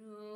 Room.